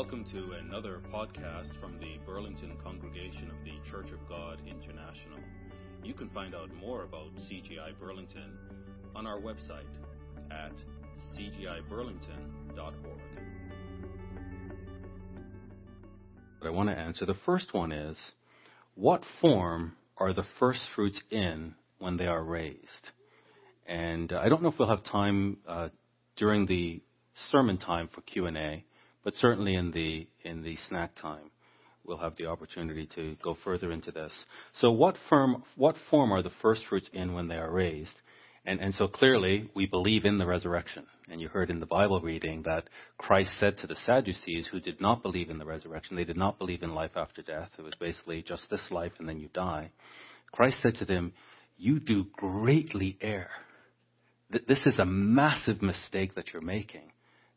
Welcome to another podcast from the Burlington Congregation of the Church of God International. You can find out more about CGI Burlington on our website at cgiburlington.org. But I want to answer the first one is what form are the first fruits in when they are raised? And uh, I don't know if we'll have time uh, during the sermon time for Q&A, but certainly in the in the snack time, we'll have the opportunity to go further into this. So, what form what form are the first fruits in when they are raised? And, and so clearly, we believe in the resurrection. And you heard in the Bible reading that Christ said to the Sadducees who did not believe in the resurrection, they did not believe in life after death. It was basically just this life and then you die. Christ said to them, You do greatly err. This is a massive mistake that you're making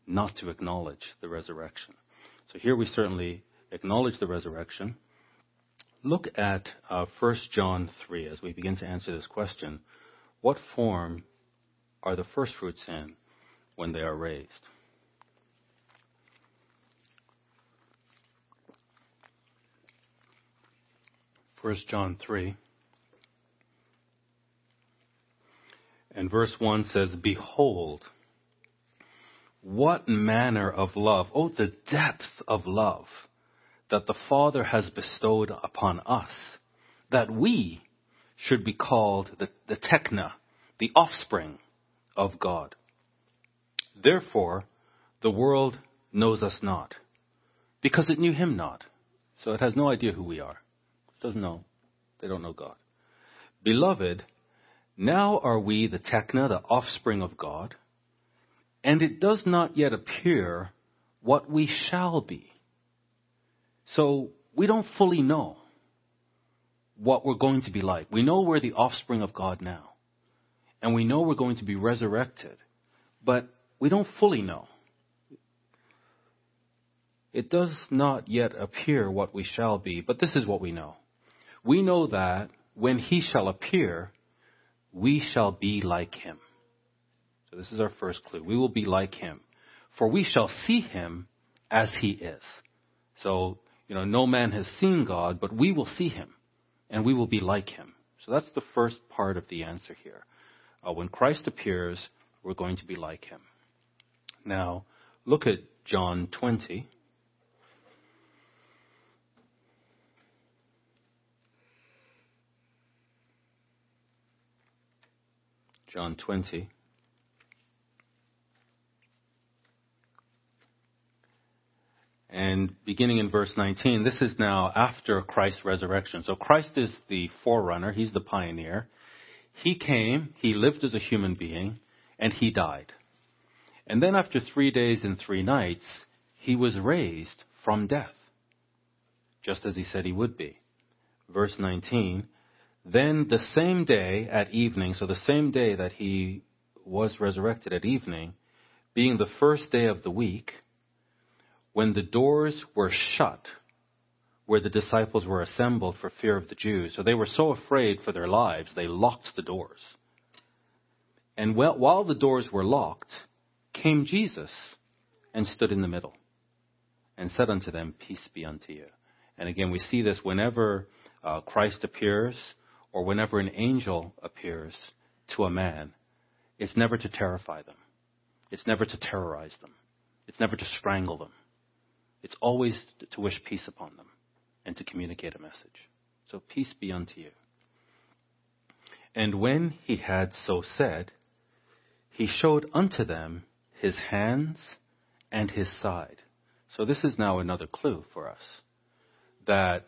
not to acknowledge the resurrection. So here we certainly acknowledge the resurrection. Look at uh, 1 John 3 as we begin to answer this question. What form are the first fruits in when they are raised? First John 3 and verse 1 says, Behold, what manner of love, oh, the depth of love that the Father has bestowed upon us, that we should be called the, the tekna, the offspring of God. Therefore, the world knows us not, because it knew him not. So it has no idea who we are. It doesn't know. They don't know God. Beloved, now are we the tekna, the offspring of God, and it does not yet appear what we shall be. So we don't fully know what we're going to be like. We know we're the offspring of God now. And we know we're going to be resurrected. But we don't fully know. It does not yet appear what we shall be, but this is what we know. We know that when he shall appear, we shall be like him. So this is our first clue. We will be like him. For we shall see him as he is. So, you know, no man has seen God, but we will see him and we will be like him. So that's the first part of the answer here. Uh, when Christ appears, we're going to be like him. Now, look at John 20. John 20. And beginning in verse 19, this is now after Christ's resurrection. So Christ is the forerunner, he's the pioneer. He came, he lived as a human being, and he died. And then after three days and three nights, he was raised from death, just as he said he would be. Verse 19, then the same day at evening, so the same day that he was resurrected at evening, being the first day of the week, when the doors were shut where the disciples were assembled for fear of the Jews. So they were so afraid for their lives, they locked the doors. And while the doors were locked, came Jesus and stood in the middle and said unto them, Peace be unto you. And again, we see this whenever uh, Christ appears or whenever an angel appears to a man, it's never to terrify them. It's never to terrorize them. It's never to strangle them. It's always to wish peace upon them and to communicate a message. So peace be unto you. And when he had so said, he showed unto them his hands and his side. So this is now another clue for us that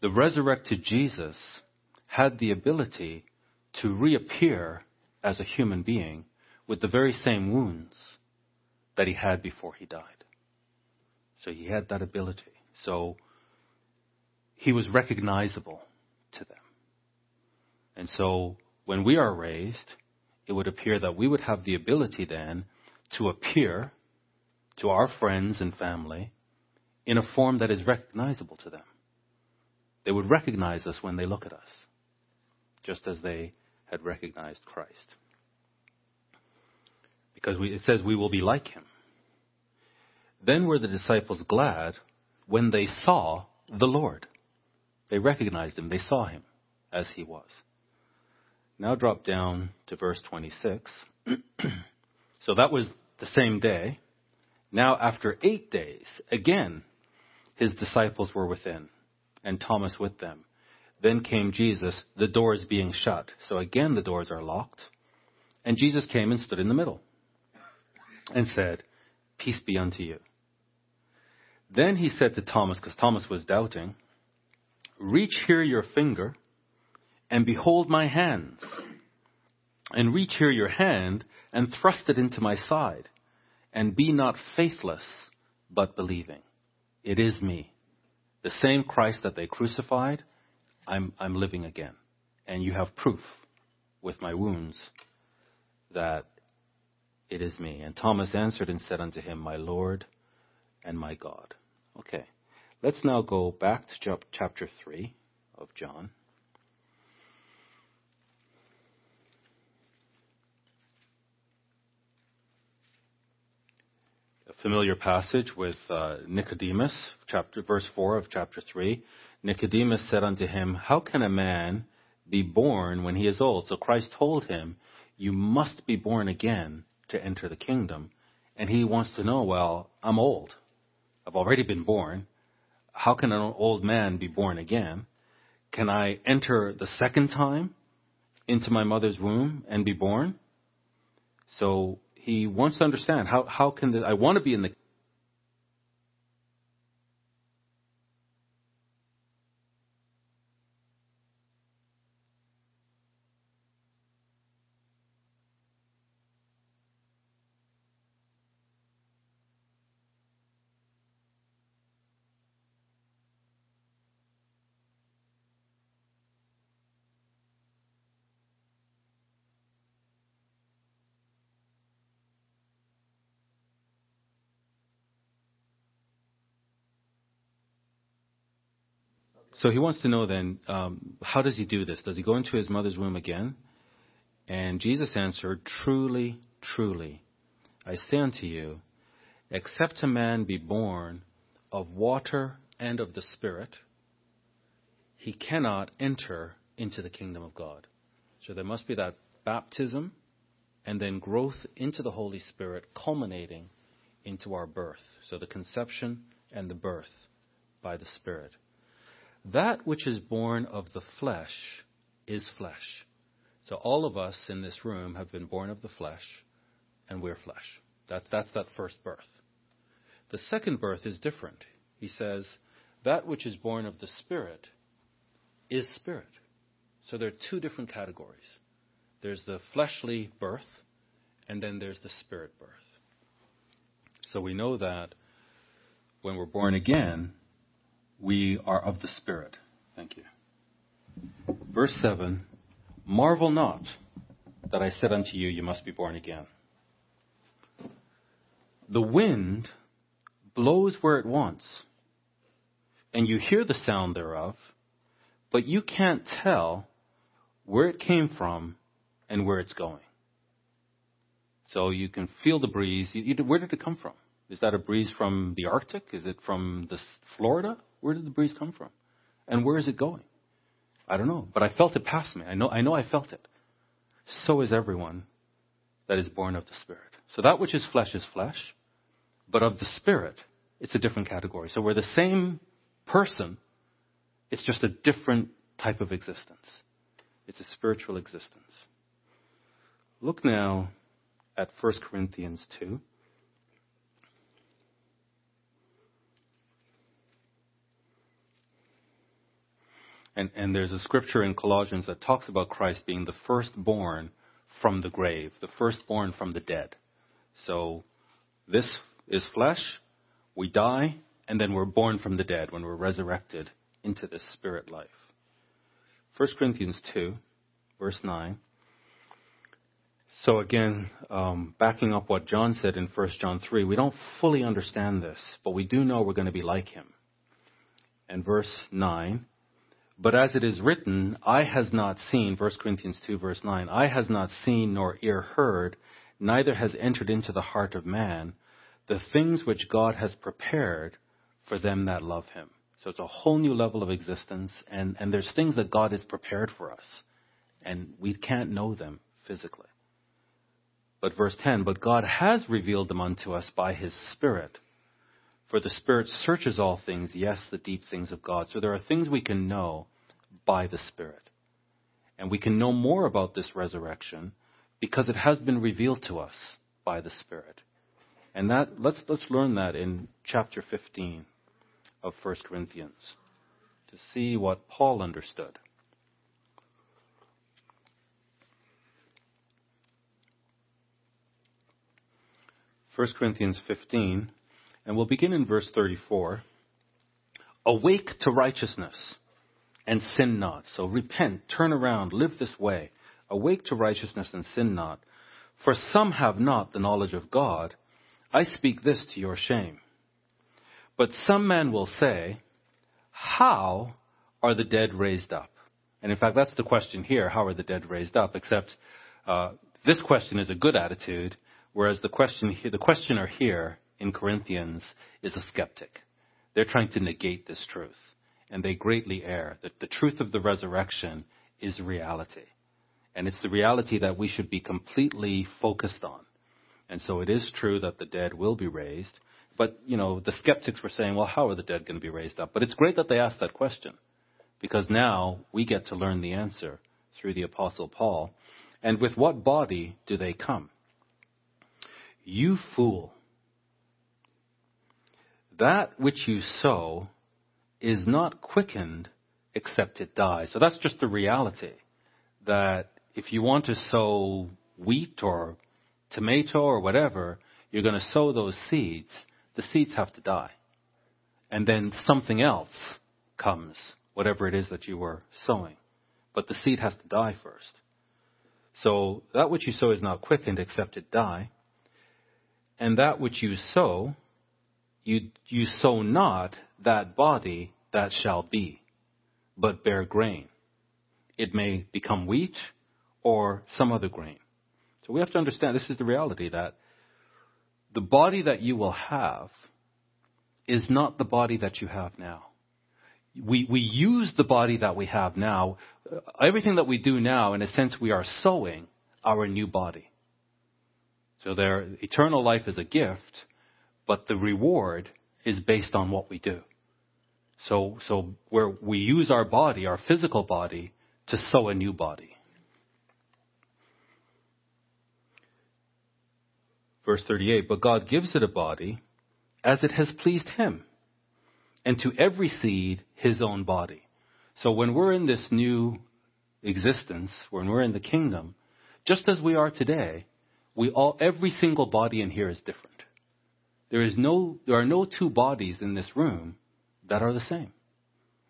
the resurrected Jesus had the ability to reappear as a human being with the very same wounds that he had before he died. So he had that ability. So he was recognizable to them. And so when we are raised, it would appear that we would have the ability then to appear to our friends and family in a form that is recognizable to them. They would recognize us when they look at us, just as they had recognized Christ. Because we, it says we will be like him. Then were the disciples glad when they saw the Lord. They recognized him, they saw him as he was. Now drop down to verse 26. so that was the same day. Now, after eight days, again, his disciples were within, and Thomas with them. Then came Jesus, the doors being shut. So again, the doors are locked. And Jesus came and stood in the middle and said, Peace be unto you. Then he said to Thomas, because Thomas was doubting, Reach here your finger and behold my hands. And reach here your hand and thrust it into my side. And be not faithless, but believing. It is me. The same Christ that they crucified, I'm, I'm living again. And you have proof with my wounds that it is me. And Thomas answered and said unto him, My Lord and my God. Okay. Let's now go back to chapter 3 of John. A familiar passage with uh, Nicodemus, chapter verse 4 of chapter 3. Nicodemus said unto him, How can a man be born when he is old? So Christ told him, You must be born again to enter the kingdom. And he wants to know, Well, I'm old. I've already been born. How can an old man be born again? Can I enter the second time into my mother's womb and be born? So he wants to understand how, how can this, I want to be in the So he wants to know then, um, how does he do this? Does he go into his mother's womb again? And Jesus answered, Truly, truly, I say unto you, except a man be born of water and of the Spirit, he cannot enter into the kingdom of God. So there must be that baptism and then growth into the Holy Spirit culminating into our birth. So the conception and the birth by the Spirit. That which is born of the flesh is flesh. So all of us in this room have been born of the flesh, and we're flesh. That's, that's that first birth. The second birth is different. He says, that which is born of the Spirit is spirit. So there are two different categories. There's the fleshly birth, and then there's the spirit birth. So we know that when we're born again, we are of the Spirit. Thank you. Verse 7 Marvel not that I said unto you, You must be born again. The wind blows where it wants, and you hear the sound thereof, but you can't tell where it came from and where it's going. So you can feel the breeze. where did it come from? Is that a breeze from the Arctic? Is it from the Florida? Where did the breeze come from? And where is it going? I don't know, but I felt it pass me. I know, I know I felt it. So is everyone that is born of the Spirit. So that which is flesh is flesh, but of the Spirit, it's a different category. So we're the same person, it's just a different type of existence. It's a spiritual existence. Look now at 1 Corinthians 2. And, and there's a scripture in Colossians that talks about Christ being the firstborn from the grave, the firstborn from the dead. So this is flesh, we die, and then we're born from the dead when we're resurrected into this spirit life. 1 Corinthians 2, verse 9. So again, um, backing up what John said in 1 John 3, we don't fully understand this, but we do know we're going to be like him. And verse 9, but as it is written, eye has not seen, 1 Corinthians 2 verse 9, eye has not seen nor ear heard, neither has entered into the heart of man the things which God has prepared for them that love him. So it's a whole new level of existence, and, and there's things that God has prepared for us, and we can't know them physically. But verse 10, but God has revealed them unto us by his Spirit. For the Spirit searches all things, yes, the deep things of God. So there are things we can know by the Spirit. And we can know more about this resurrection because it has been revealed to us by the Spirit. And that let's let's learn that in chapter 15 of 1 Corinthians to see what Paul understood. 1 Corinthians 15, and we'll begin in verse 34. Awake to righteousness and sin not. So repent, turn around, live this way. Awake to righteousness and sin not. For some have not the knowledge of God. I speak this to your shame. But some men will say, How are the dead raised up? And in fact, that's the question here. How are the dead raised up? Except uh, this question is a good attitude Whereas the question the questioner here in Corinthians is a skeptic. They're trying to negate this truth, and they greatly err. That the truth of the resurrection is reality, and it's the reality that we should be completely focused on. And so it is true that the dead will be raised, but you know the skeptics were saying, well, how are the dead going to be raised up? But it's great that they asked that question, because now we get to learn the answer through the apostle Paul. And with what body do they come? You fool. That which you sow is not quickened except it dies. So that's just the reality that if you want to sow wheat or tomato or whatever, you're going to sow those seeds. The seeds have to die. And then something else comes, whatever it is that you were sowing. But the seed has to die first. So that which you sow is not quickened except it die. And that which you sow, you, you sow not that body that shall be, but bear grain. It may become wheat or some other grain. So we have to understand this is the reality that the body that you will have is not the body that you have now. We, we use the body that we have now. Everything that we do now, in a sense, we are sowing our new body. So their eternal life is a gift, but the reward is based on what we do. So, so where we use our body, our physical body, to sow a new body. Verse 38, but God gives it a body as it has pleased him, and to every seed his own body. So when we're in this new existence, when we're in the kingdom, just as we are today, we all, every single body in here is different. There is no, there are no two bodies in this room that are the same.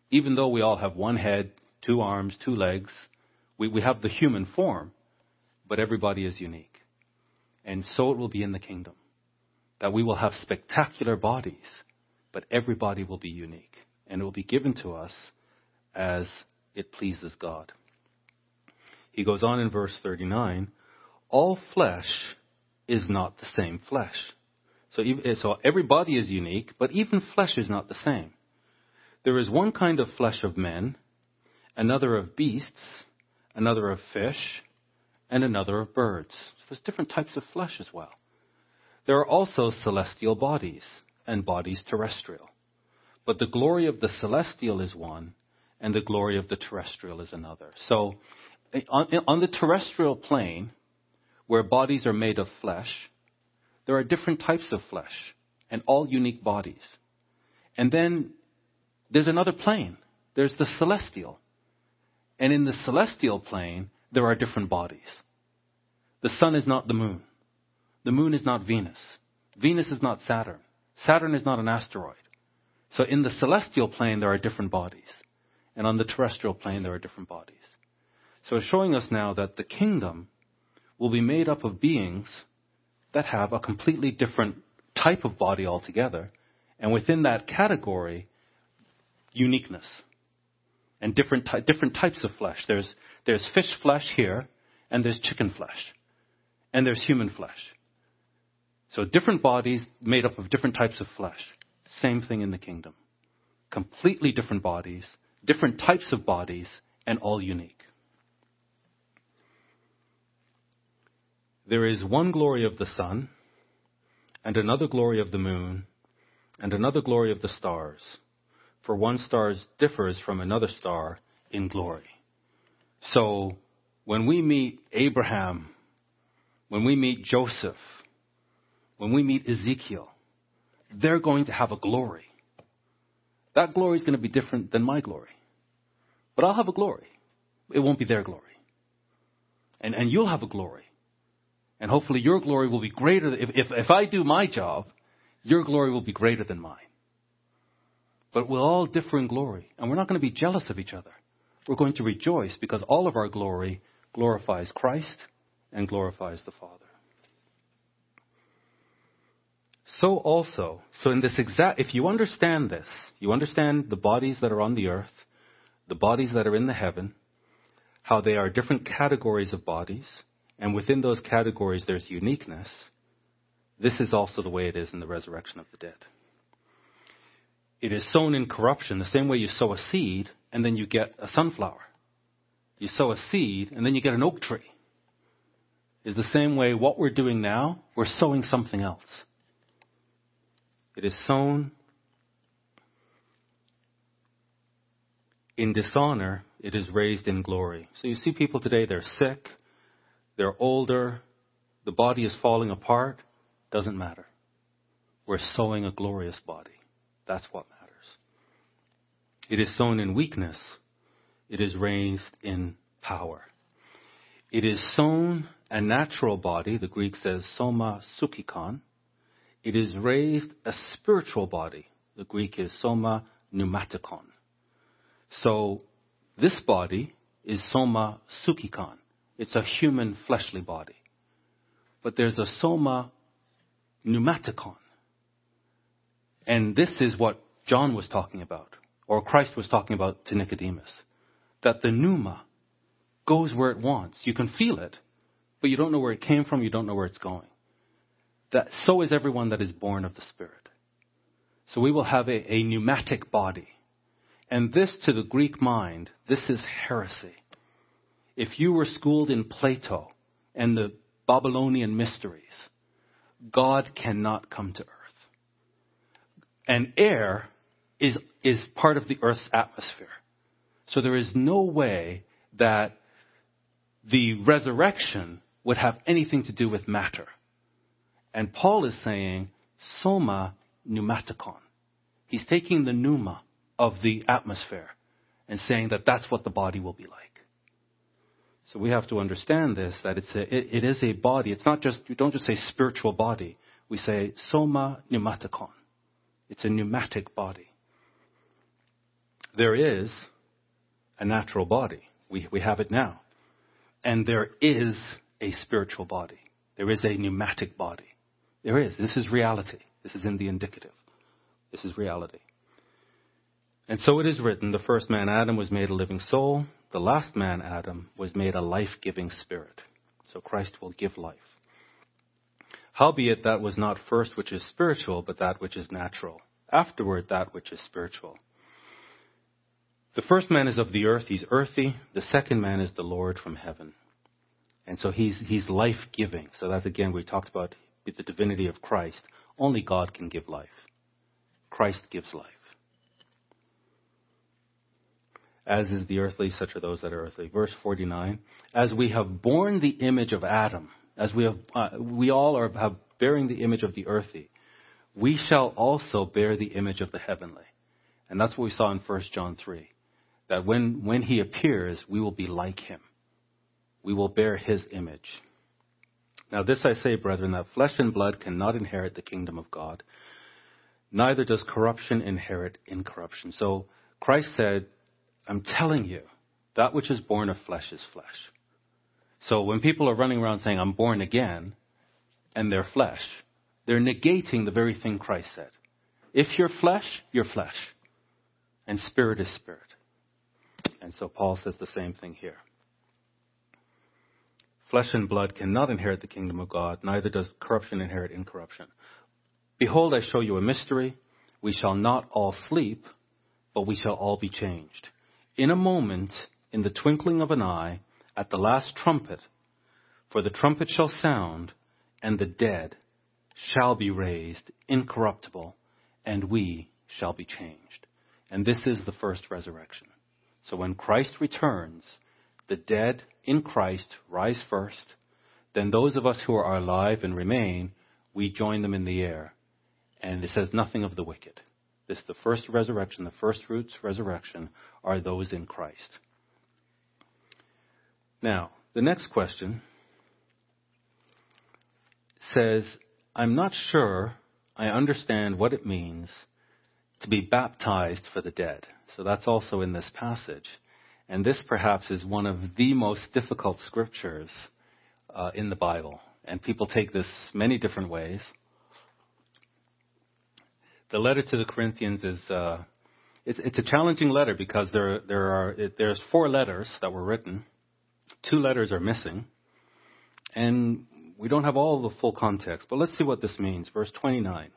Even though we all have one head, two arms, two legs, we, we have the human form, but everybody is unique. And so it will be in the kingdom. That we will have spectacular bodies, but everybody will be unique. And it will be given to us as it pleases God. He goes on in verse 39 all flesh is not the same flesh. So, eh, so every body is unique, but even flesh is not the same. There is one kind of flesh of men, another of beasts, another of fish, and another of birds. So there's different types of flesh as well. There are also celestial bodies and bodies terrestrial. But the glory of the celestial is one, and the glory of the terrestrial is another. So eh, on, eh, on the terrestrial plane, where bodies are made of flesh, there are different types of flesh and all unique bodies. And then there's another plane. There's the celestial. And in the celestial plane, there are different bodies. The sun is not the moon. The moon is not Venus. Venus is not Saturn. Saturn is not an asteroid. So in the celestial plane, there are different bodies. And on the terrestrial plane, there are different bodies. So it's showing us now that the kingdom will be made up of beings that have a completely different type of body altogether. And within that category, uniqueness and different, ty- different types of flesh. There's, there's fish flesh here, and there's chicken flesh, and there's human flesh. So different bodies made up of different types of flesh. Same thing in the kingdom. Completely different bodies, different types of bodies, and all unique. There is one glory of the sun, and another glory of the moon, and another glory of the stars. For one star differs from another star in glory. So when we meet Abraham, when we meet Joseph, when we meet Ezekiel, they're going to have a glory. That glory is going to be different than my glory. But I'll have a glory. It won't be their glory. And, and you'll have a glory. And hopefully your glory will be greater. If, if, if I do my job, your glory will be greater than mine. But we'll all differ in glory. And we're not going to be jealous of each other. We're going to rejoice because all of our glory glorifies Christ and glorifies the Father. So also, so in this exact, if you understand this, you understand the bodies that are on the earth, the bodies that are in the heaven, how they are different categories of bodies, and within those categories there's uniqueness, this is also the way it is in the resurrection of the dead. It is sown in corruption, the same way you sow a seed and then you get a sunflower. You sow a seed and then you get an oak tree. Is the same way what we're doing now, we're sowing something else. It is sown in dishonor, it is raised in glory. So you see people today, they're sick, they're older, the body is falling apart, doesn't matter. We're sowing a glorious body. That's what matters. It is sown in weakness. It is raised in power. It is sown a natural body. The Greek says soma psuchikon. It is raised a spiritual body. The Greek is soma pneumatikon. So this body is soma psuchikon. It's a human fleshly body. But there's a soma pneumatikon. And this is what John was talking about, or Christ was talking about to Nicodemus. That the pneuma goes where it wants. You can feel it, but you don't know where it came from, you don't know where it's going. That so is everyone that is born of the Spirit. So we will have a, a pneumatic body. And this to the Greek mind, this is heresy. If you were schooled in Plato and the Babylonian mysteries, God cannot come to earth. And air is, is part of the earth's atmosphere. So there is no way that the resurrection would have anything to do with matter. And Paul is saying, soma pneumatikon. He's taking the pneuma of the atmosphere and saying that that's what the body will be like. So we have to understand this, that it's a, it, it is a body. It's not just, you don't just say spiritual body. We say soma pneumatikon. It's a pneumatic body. There is a natural body. We, we have it now. And there is a spiritual body. There is a pneumatic body. There is. This is reality. This is in the indicative. This is reality. And so it is written the first man, Adam, was made a living soul. The last man, Adam, was made a life giving spirit. So Christ will give life. Howbeit that was not first which is spiritual, but that which is natural. Afterward that which is spiritual. The first man is of the earth, he's earthy. The second man is the Lord from heaven. And so he's, he's life giving. So that's again, we talked about the divinity of Christ. Only God can give life. Christ gives life. As is the earthly, such are those that are earthly. Verse 49 As we have borne the image of Adam, as we have, uh, we all are have bearing the image of the earthy, we shall also bear the image of the heavenly. And that's what we saw in 1 John 3. That when, when he appears, we will be like him. We will bear his image. Now, this I say, brethren, that flesh and blood cannot inherit the kingdom of God, neither does corruption inherit incorruption. So Christ said, I'm telling you, that which is born of flesh is flesh. So when people are running around saying, I'm born again, and they're flesh, they're negating the very thing Christ said. If you're flesh, you're flesh. And spirit is spirit. And so Paul says the same thing here. Flesh and blood cannot inherit the kingdom of God, neither does corruption inherit incorruption. Behold, I show you a mystery. We shall not all sleep, but we shall all be changed. In a moment, in the twinkling of an eye, at the last trumpet, for the trumpet shall sound, and the dead shall be raised incorruptible, and we shall be changed. And this is the first resurrection. So when Christ returns, the dead in Christ rise first, then those of us who are alive and remain, we join them in the air. And it says nothing of the wicked. This the first resurrection, the first fruits resurrection are those in Christ. Now, the next question says, I'm not sure I understand what it means to be baptized for the dead. So that's also in this passage. And this perhaps is one of the most difficult scriptures uh, in the Bible. And people take this many different ways. The letter to the Corinthians is uh, it's, it's, a challenging letter because there there are it, there's four letters that were written, two letters are missing, and we don't have all the full context. But let's see what this means. Verse 29.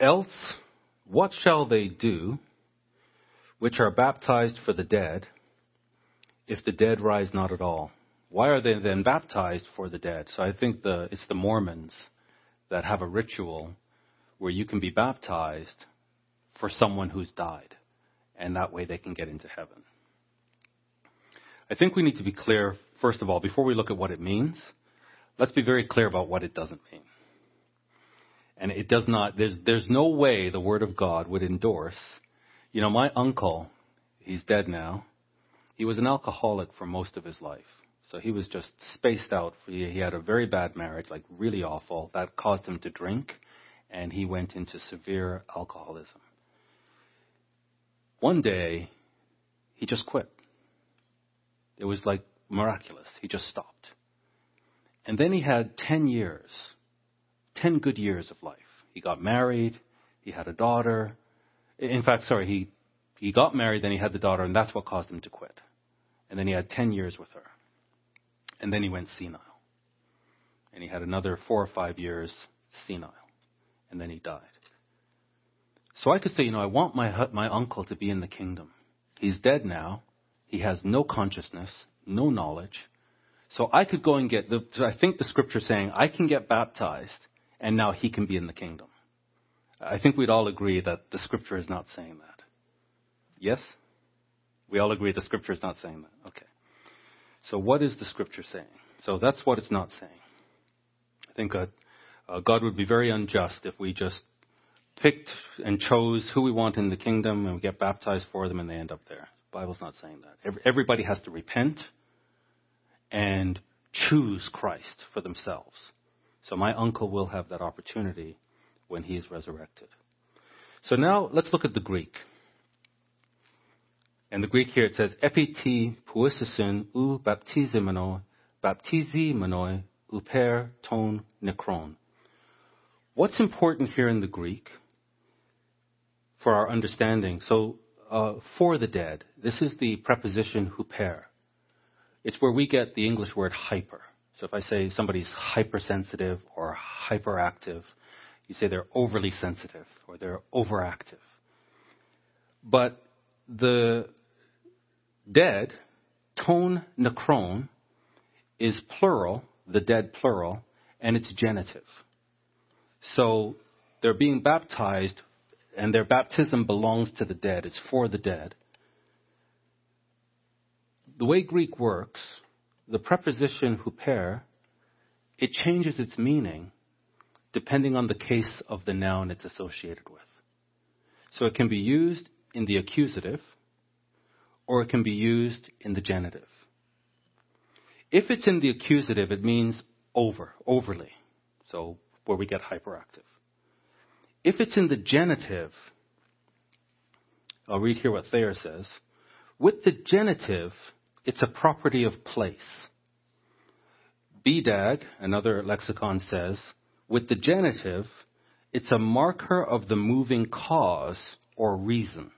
Else, what shall they do which are baptized for the dead, if the dead rise not at all? Why are they then baptized for the dead? So I think the, it's the Mormons that have a ritual where you can be baptized for someone who's died, and that way they can get into heaven. I think we need to be clear, first of all, before we look at what it means, let's be very clear about what it doesn't mean. And it does not, there's, there's no way the Word of God would endorse. You know, my uncle, he's dead now, he was an alcoholic for most of his life. So he was just spaced out. He had a very bad marriage, like really awful. That caused him to drink, and he went into severe alcoholism. One day, he just quit. It was like miraculous. He just stopped. And then he had 10 years 10 good years of life. He got married, he had a daughter. In fact, sorry, he, he got married, then he had the daughter, and that's what caused him to quit. And then he had 10 years with her. And then he went senile. And he had another four or five years senile. And then he died. So I could say, you know, I want my, my uncle to be in the kingdom. He's dead now. He has no consciousness, no knowledge. So I could go and get the, I think the scripture saying I can get baptized and now he can be in the kingdom. I think we'd all agree that the scripture is not saying that. Yes? We all agree the scripture is not saying that. Okay. So what is the scripture saying? So that's what it's not saying. I think uh, uh, God would be very unjust if we just picked and chose who we want in the kingdom and we get baptized for them and they end up there. The Bible's not saying that. Everybody has to repent and choose Christ for themselves. So my uncle will have that opportunity when he is resurrected. So now let's look at the Greek. And the Greek here it says epiti puisisin u baptizimeno baptizimenoi uper ton nekron. What's important here in the Greek for our understanding? So uh, for the dead, this is the preposition huper. It's where we get the English word hyper. So if I say somebody's hypersensitive or hyperactive, you say they're overly sensitive or they're overactive. But the dead, ton nekron, is plural, the dead plural, and it's genitive. So they're being baptized, and their baptism belongs to the dead. It's for the dead. The way Greek works the preposition huper, it changes its meaning depending on the case of the noun it's associated with. So it can be used in the accusative or it can be used in the genitive. If it's in the accusative, it means over, overly. So where we get hyperactive. If it's in the genitive, I'll read here what Thayer says. With the genitive, it's a property of place. BDAG, another lexicon says, with the genitive, it's a marker of the moving cause or reason,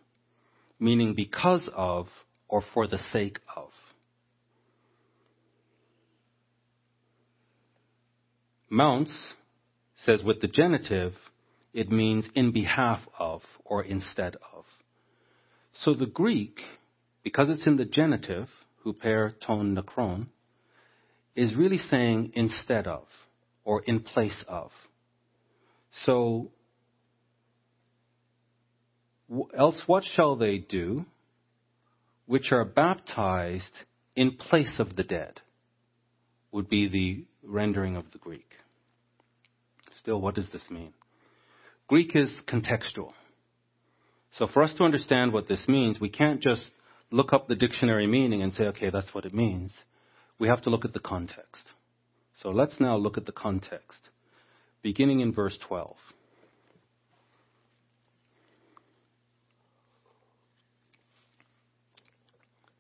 meaning because of or for the sake of. Mounce says with the genitive, it means in behalf of or instead of. So the Greek, because it's in the genitive, huper ton nekron, is really saying instead of or in place of. So else what shall they do which are baptized in place of the dead? Would be the rendering of the Greek. Still, what does this mean? Greek is contextual. So for us to understand what this means, we can't just look up the dictionary meaning and say, okay, that's what it means. We have to look at the context. So let's now look at the context, beginning in verse 12.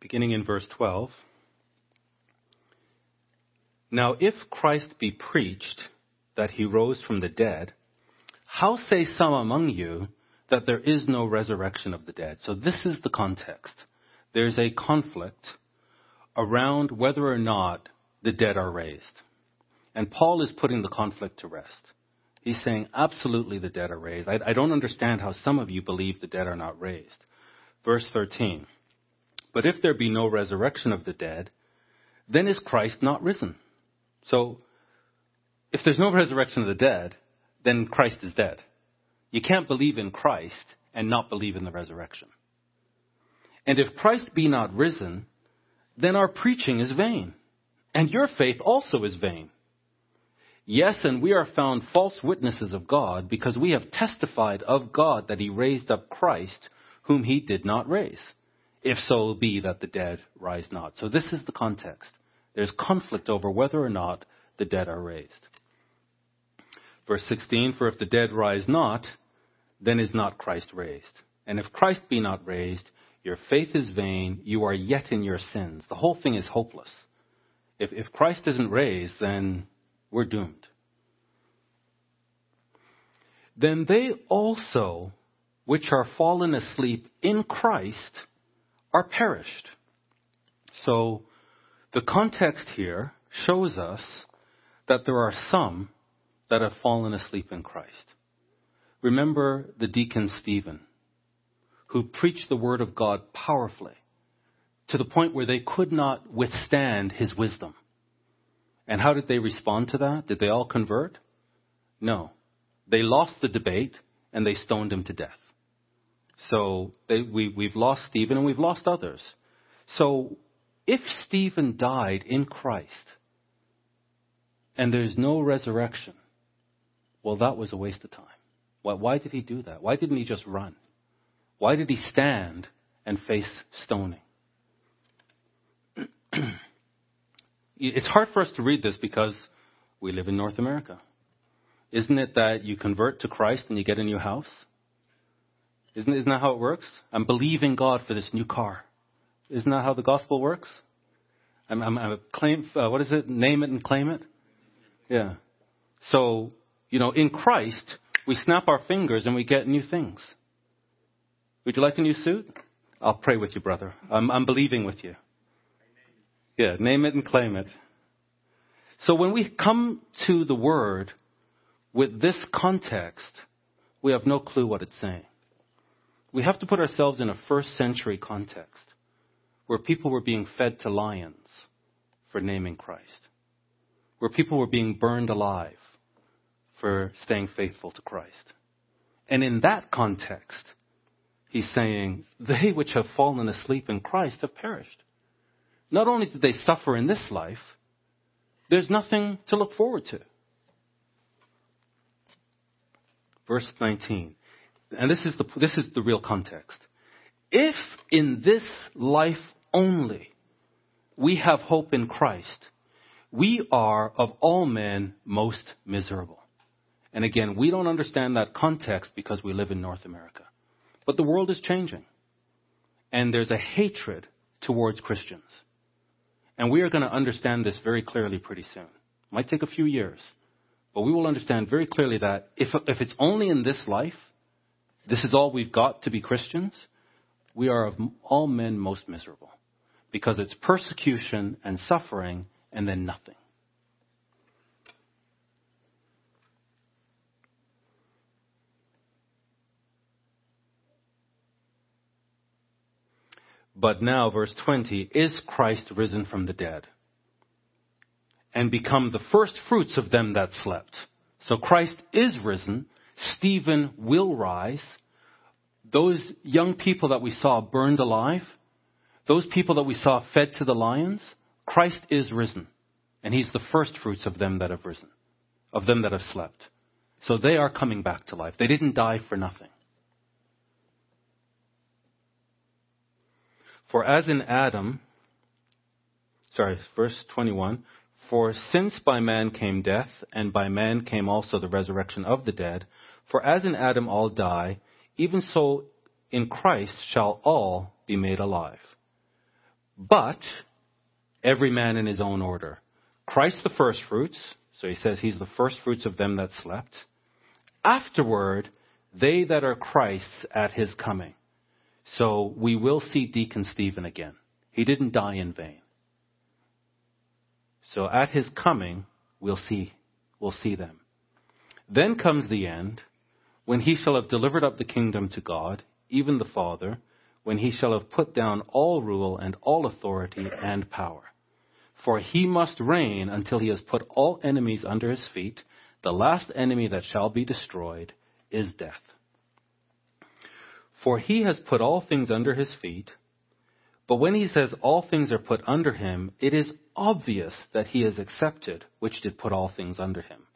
Beginning in verse 12. Now, if Christ be preached that he rose from the dead, how say some among you that there is no resurrection of the dead? So this is the context. There's a conflict around whether or not the dead are raised. And Paul is putting the conflict to rest. He's saying, absolutely the dead are raised. I, I don't understand how some of you believe the dead are not raised. Verse 13. But if there be no resurrection of the dead, then is Christ not risen? So, if there's no resurrection of the dead, then Christ is dead. You can't believe in Christ and not believe in the resurrection. And if Christ be not risen, then our preaching is vain, and your faith also is vain. Yes, and we are found false witnesses of God because we have testified of God that he raised up Christ, whom he did not raise, if so be that the dead rise not. So this is the context. There's conflict over whether or not the dead are raised. Verse 16, for if the dead rise not, then is not Christ raised. And if Christ be not raised, your faith is vain, you are yet in your sins. The whole thing is hopeless. If, if Christ isn't raised, then we're doomed. Then they also, which are fallen asleep in Christ, are perished. So, the context here shows us that there are some that have fallen asleep in Christ. Remember the deacon Stephen, who preached the word of God powerfully to the point where they could not withstand his wisdom. And how did they respond to that? Did they all convert? No. They lost the debate and they stoned him to death. So they, we, we've lost Stephen and we've lost others. So if Stephen died in Christ and there's no resurrection, well, that was a waste of time. Why, why did he do that? Why didn't he just run? Why did he stand and face stoning? it's hard for us to read this because we live in North America. Isn't it that you convert to Christ and you get a new house? Isn't, isn't that how it works? I'm believing God for this new car. Isn't that how the gospel works? I'm, I'm, I'm claim, uh, what is it? Name it and claim it? Yeah. So, you know, in Christ, we snap our fingers and we get new things. Would you like a new suit? I'll pray with you, brother. I'm, I'm believing with you. Yeah, name it and claim it. So when we come to the word with this context, we have no clue what it's saying. We have to put ourselves in a first century context where people were being fed to lions for naming Christ, where people were being burned alive for staying faithful to Christ. And in that context, he's saying, they which have fallen asleep in Christ have perished. Not only did they suffer in this life, there's nothing to look forward to. Verse 19. And this is the, this is the real context. If in this life only we have hope in Christ, we are of all men most miserable. And again, we don't understand that context because we live in North America. But the world is changing. And there's a hatred towards Christians. And we are going to understand this very clearly pretty soon. It might take a few years. But we will understand very clearly that if, if it's only in this life, this is all we've got to be Christians, we are of all men most miserable because it's persecution and suffering and then nothing. But now, verse 20, is Christ risen from the dead and become the first fruits of them that slept? So Christ is risen, Stephen will rise. Those young people that we saw burned alive, those people that we saw fed to the lions, Christ is risen. And he's the first fruits of them that have risen, of them that have slept. So they are coming back to life. They didn't die for nothing. For as in Adam, sorry, verse 21, for since by man came death, and by man came also the resurrection of the dead, for as in Adam all die, even so in Christ shall all be made alive. But every man in his own order. Christ the firstfruits, so he says he's the firstfruits of them that slept. Afterward, they that are Christ's at his coming. So we will see Deacon Stephen again. He didn't die in vain. So at his coming, we'll see, we'll see them. Then comes the end, when he shall have delivered up the kingdom to God, even the Father, when he shall have put down all rule and all authority and power. For he must reign until he has put all enemies under his feet. The last enemy that shall be destroyed is death. For he has put all things under his feet. But when he says all things are put under him, it is obvious that he is accepted, which did put all things under him.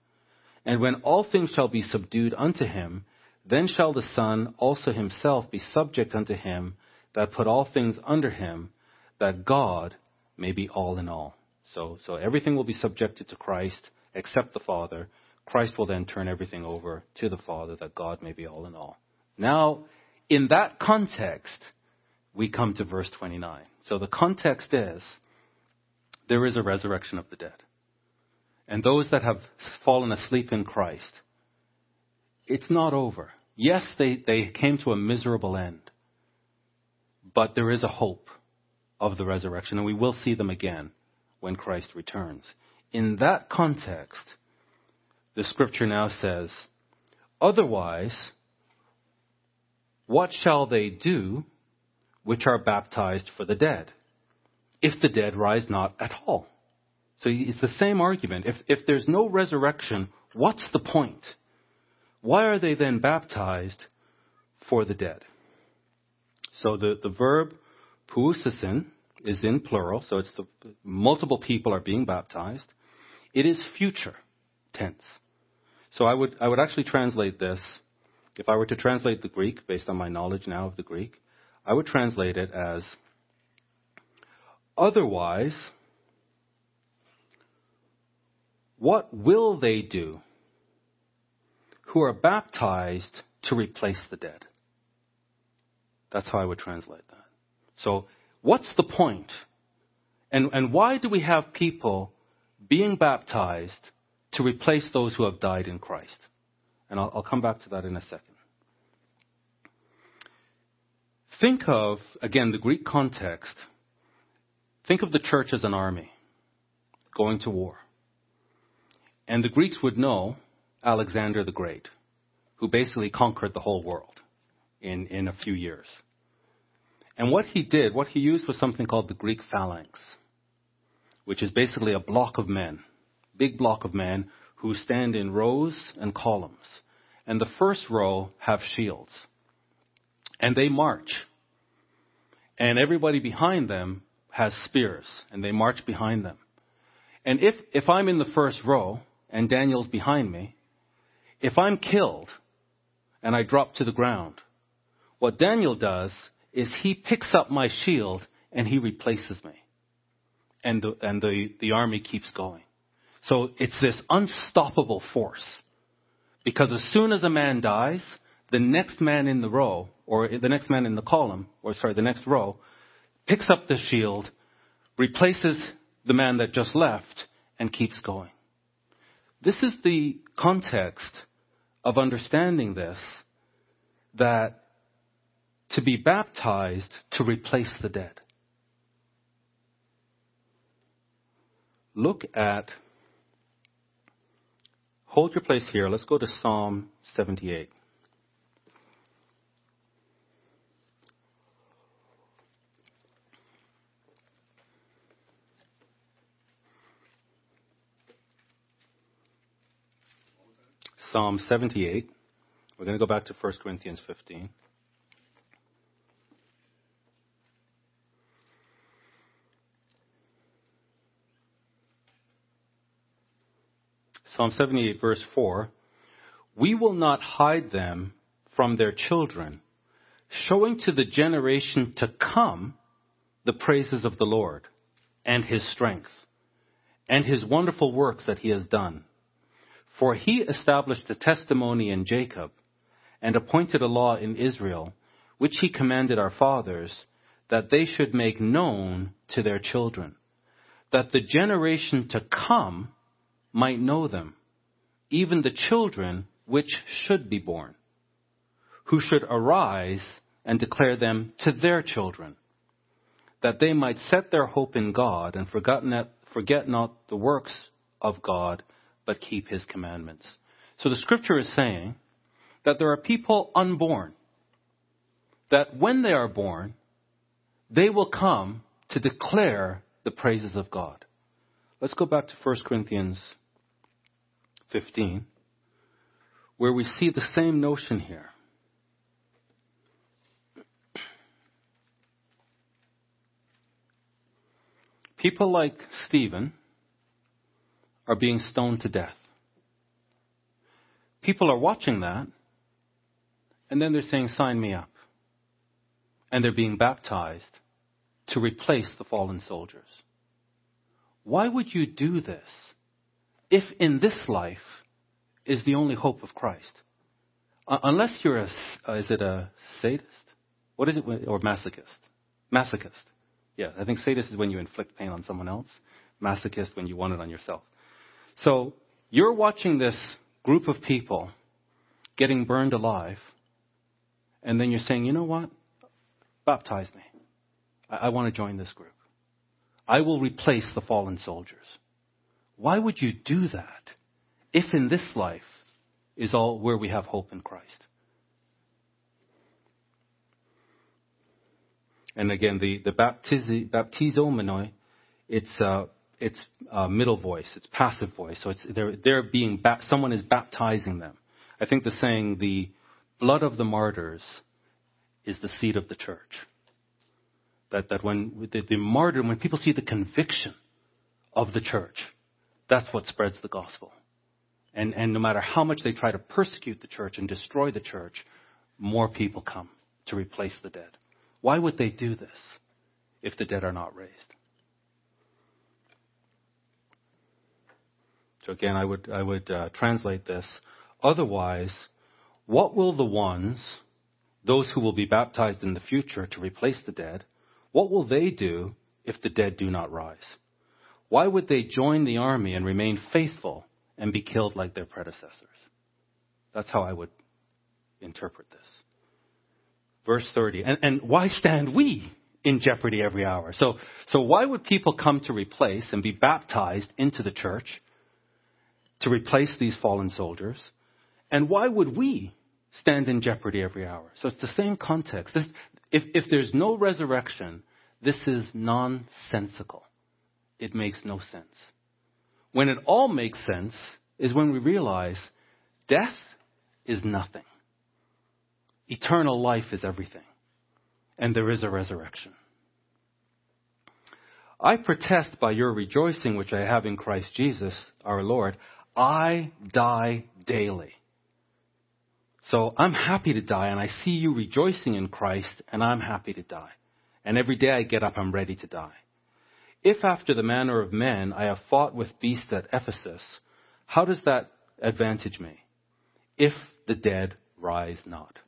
And when all things shall be subdued unto him, then shall the Son also himself be subject unto him that put all things under him, that God may be all in all. So, so everything will be subjected to Christ except the Father. Christ will then turn everything over to the Father, that God may be all in all. Now, in that context, we come to verse 29. So the context is there is a resurrection of the dead. And those that have fallen asleep in Christ, it's not over. Yes, they, they came to a miserable end, but there is a hope of the resurrection, and we will see them again when Christ returns. In that context, the scripture now says, Otherwise, what shall they do which are baptized for the dead? If the dead rise not at all. So it's the same argument. If, if there's no resurrection, what's the point? Why are they then baptized for the dead? So the, the verb poiesousin is in plural, so it's the multiple people are being baptized. It is future tense. So I would I would actually translate this if I were to translate the Greek based on my knowledge now of the Greek, I would translate it as otherwise what will they do who are baptized to replace the dead? That's how I would translate that. So What's the point? And, and why do we have people being baptized to replace those who have died in Christ? And I'll, I'll come back to that in a second. Think of, again, the Greek context. Think of the church as an army going to war. And the Greeks would know Alexander the Great, who basically conquered the whole world in, in a few years. And what he did, what he used was something called the Greek phalanx, which is basically a block of men, big block of men who stand in rows and columns. And the first row have shields. And they march. And everybody behind them has spears, and they march behind them. And if, if I'm in the first row and Daniel's behind me, if I'm killed and I drop to the ground, what Daniel does is he picks up my shield and he replaces me. And the, and the, the army keeps going. So it's this unstoppable force. Because as soon as a man dies, the next man in the row, or the next man in the column, or sorry, the next row, picks up the shield, replaces the man that just left, and keeps going. This is the context of understanding this, that to be baptized to replace the dead. Look at, hold your place here. Let's go to Psalm 78. Psalm 78. We're going to go back to 1 Corinthians 15. Psalm 78, verse 4 We will not hide them from their children, showing to the generation to come the praises of the Lord and his strength and his wonderful works that he has done. For he established a testimony in Jacob and appointed a law in Israel, which he commanded our fathers, that they should make known to their children, that the generation to come might know them, even the children which should be born, who should arise and declare them to their children, that they might set their hope in God and forget not the works of God, but keep his commandments. So the scripture is saying that there are people unborn, that when they are born, they will come to declare the praises of God. Let's go back to 1 Corinthians 15, where we see the same notion here. People like Stephen are being stoned to death. People are watching that, and then they're saying, Sign me up. And they're being baptized to replace the fallen soldiers. Why would you do this if in this life is the only hope of Christ? Uh, unless you're a, uh, is it a sadist? What is it, or masochist? Masochist. Yeah, I think sadist is when you inflict pain on someone else. Masochist when you want it on yourself. So you're watching this group of people getting burned alive, and then you're saying, you know what? Baptize me. I, I want to join this group. I will replace the fallen soldiers. Why would you do that if in this life is all where we have hope in Christ? And again, the, the baptiz, baptizo it's, uh, it's uh, middle voice, it's passive voice. So it's, they're, they're being, ba- someone is baptizing them. I think the saying, the blood of the martyrs is the seed of the church. That, that when the, the martyr, when people see the conviction of the church, that's what spreads the gospel. And, and no matter how much they try to persecute the church and destroy the church, more people come to replace the dead. Why would they do this if the dead are not raised? So again, I would, I would uh, translate this. Otherwise, what will the ones, those who will be baptized in the future to replace the dead, what will they do if the dead do not rise? Why would they join the army and remain faithful and be killed like their predecessors? That's how I would interpret this. Verse 30. And, and why stand we in jeopardy every hour? So, so why would people come to replace and be baptized into the church to replace these fallen soldiers? And why would we stand in jeopardy every hour? So it's the same context. This, if, if there's no resurrection, this is nonsensical. It makes no sense. When it all makes sense is when we realize death is nothing. Eternal life is everything. And there is a resurrection. I protest by your rejoicing which I have in Christ Jesus our Lord. I die daily. So I'm happy to die and I see you rejoicing in Christ and I'm happy to die. And every day I get up, I'm ready to die. If after the manner of men I have fought with beasts at Ephesus, how does that advantage me? If the dead rise not.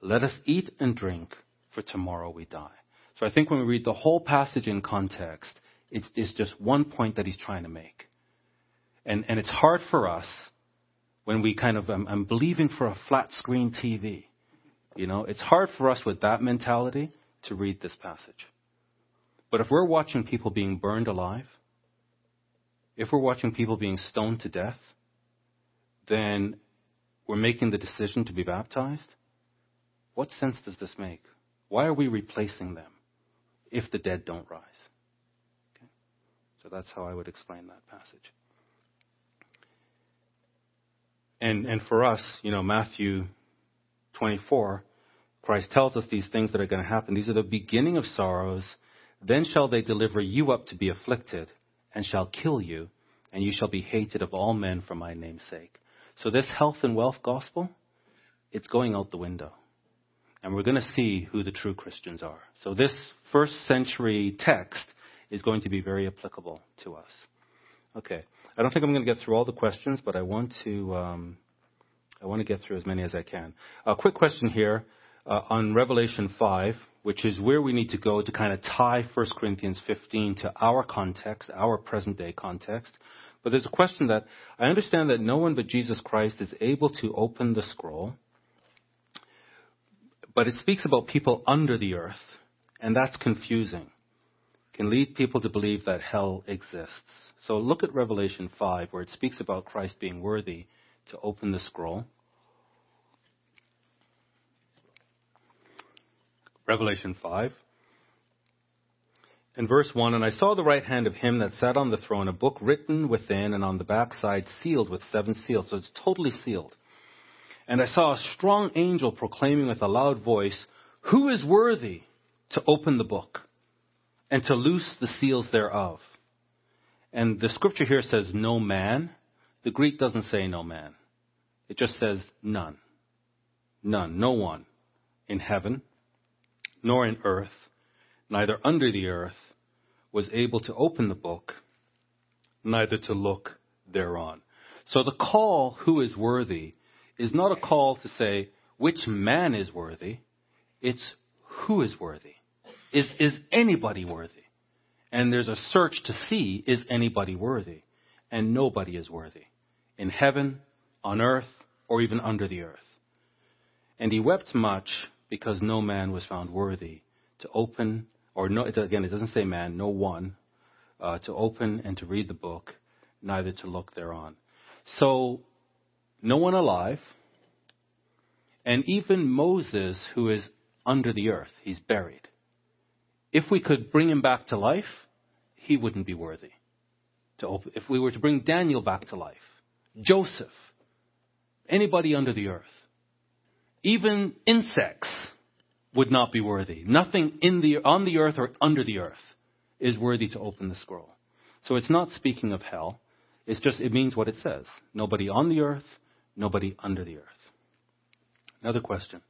Let us eat and drink, for tomorrow we die. So I think when we read the whole passage in context, it's, it's just one point that he's trying to make. And, and it's hard for us when we kind of, I'm, I'm believing for a flat screen TV. You know, it's hard for us with that mentality to read this passage. But if we're watching people being burned alive, if we're watching people being stoned to death, then we're making the decision to be baptized what sense does this make? Why are we replacing them if the dead don't rise? Okay? So that's how I would explain that passage. And, and for us, you know, Matthew 24, Christ tells us these things that are going to happen. These are the beginning of sorrows. Then shall they deliver you up to be afflicted, and shall kill you, and you shall be hated of all men for my name's sake. So this health and wealth gospel, it's going out the window. And we're going to see who the true Christians are. So this first century text is going to be very applicable to us. Okay. I don't think I'm going to get through all the questions, but I want to, um, I want to get through as many as I can. A quick question here uh, on Revelation 5, which is where we need to go to kind of tie 1 Corinthians 15 to our context, our present day context. But there's a question that I understand that no one but Jesus Christ is able to open the scroll, but it speaks about people under the earth, and that's confusing. Can lead people to believe that hell exists. So look at Revelation 5, where it speaks about Christ being worthy to open the scroll. Revelation 5. In verse 1, and I saw the right hand of him that sat on the throne, a book written within and on the backside sealed with seven seals. So it's totally sealed. And I saw a strong angel proclaiming with a loud voice, Who is worthy to open the book and to loose the seals thereof? And the scripture here says, No man. The Greek doesn't say no man. It just says none. None. No one in heaven, nor in earth, neither under the earth, was able to open the book, neither to look thereon. So the call, who is worthy, is not a call to say which man is worthy. It's who is worthy. Is, is anybody worthy? And there's a search to see, is anybody worthy? And nobody is worthy. In heaven, on earth, or even under the earth. And he wept much because no man was found worthy to open or no, again, it doesn't say man, no one, uh, to open and to read the book, neither to look thereon. So, no one alive, and even Moses, who is under the earth, he's buried. If we could bring him back to life, he wouldn't be worthy to open. If we were to bring Daniel back to life, Joseph, anybody under the earth, even insects, would not be worthy. Nothing in the, on the earth or under the earth is worthy to open the scroll. So it's not speaking of hell. It's just, it means what it says. Nobody on the earth, nobody under the earth. Another question.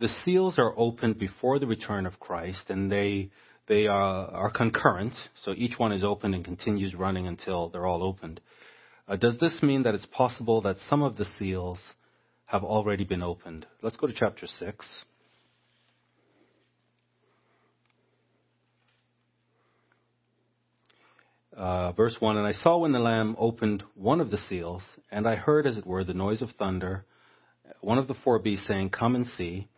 The seals are opened before the return of Christ and they, they are, are concurrent. So each one is opened and continues running until they're all opened. Uh, does this mean that it's possible that some of the seals have already been opened? Let's go to chapter 6. Uh, verse 1 And I saw when the Lamb opened one of the seals, and I heard, as it were, the noise of thunder, one of the four beasts saying, Come and see.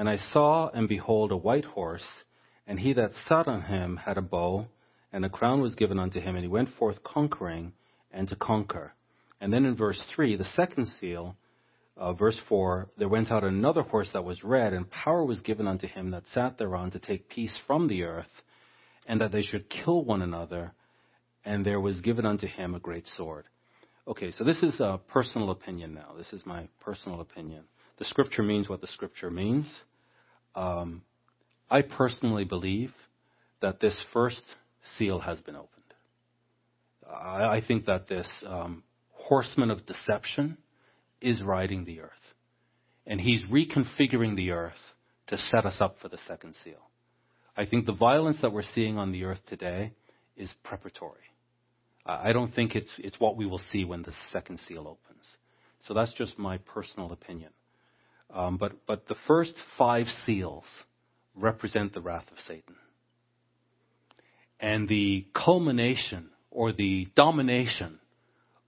And I saw, and behold, a white horse, and he that sat on him had a bow, and a crown was given unto him, and he went forth conquering and to conquer. And then in verse 3, the second seal, uh, verse 4, there went out another horse that was red, and power was given unto him that sat thereon to take peace from the earth, and that they should kill one another, and there was given unto him a great sword. Okay, so this is a personal opinion now. This is my personal opinion. The scripture means what the scripture means. Um, I personally believe that this first seal has been opened. I, I think that this um, horseman of deception is riding the earth. And he's reconfiguring the earth to set us up for the second seal. I think the violence that we're seeing on the earth today is preparatory. I don't think it's, it's what we will see when the second seal opens. So that's just my personal opinion. Um, but, but the first five seals represent the wrath of Satan. And the culmination or the domination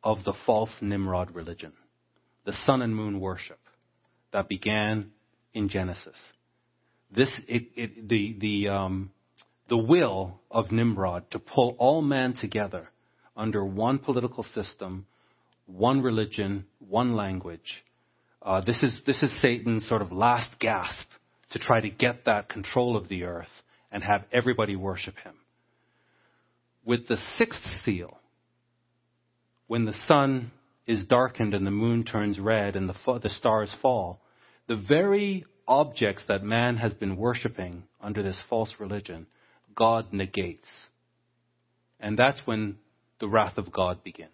of the false Nimrod religion, the sun and moon worship that began in Genesis. This, it, it, the, the, um, the will of Nimrod to pull all man together under one political system, one religion, one language. Uh, this is this is Satan's sort of last gasp to try to get that control of the earth and have everybody worship him. with the sixth seal, when the sun is darkened and the moon turns red and the, the stars fall, the very objects that man has been worshiping under this false religion, God negates. And that's when the wrath of God begins.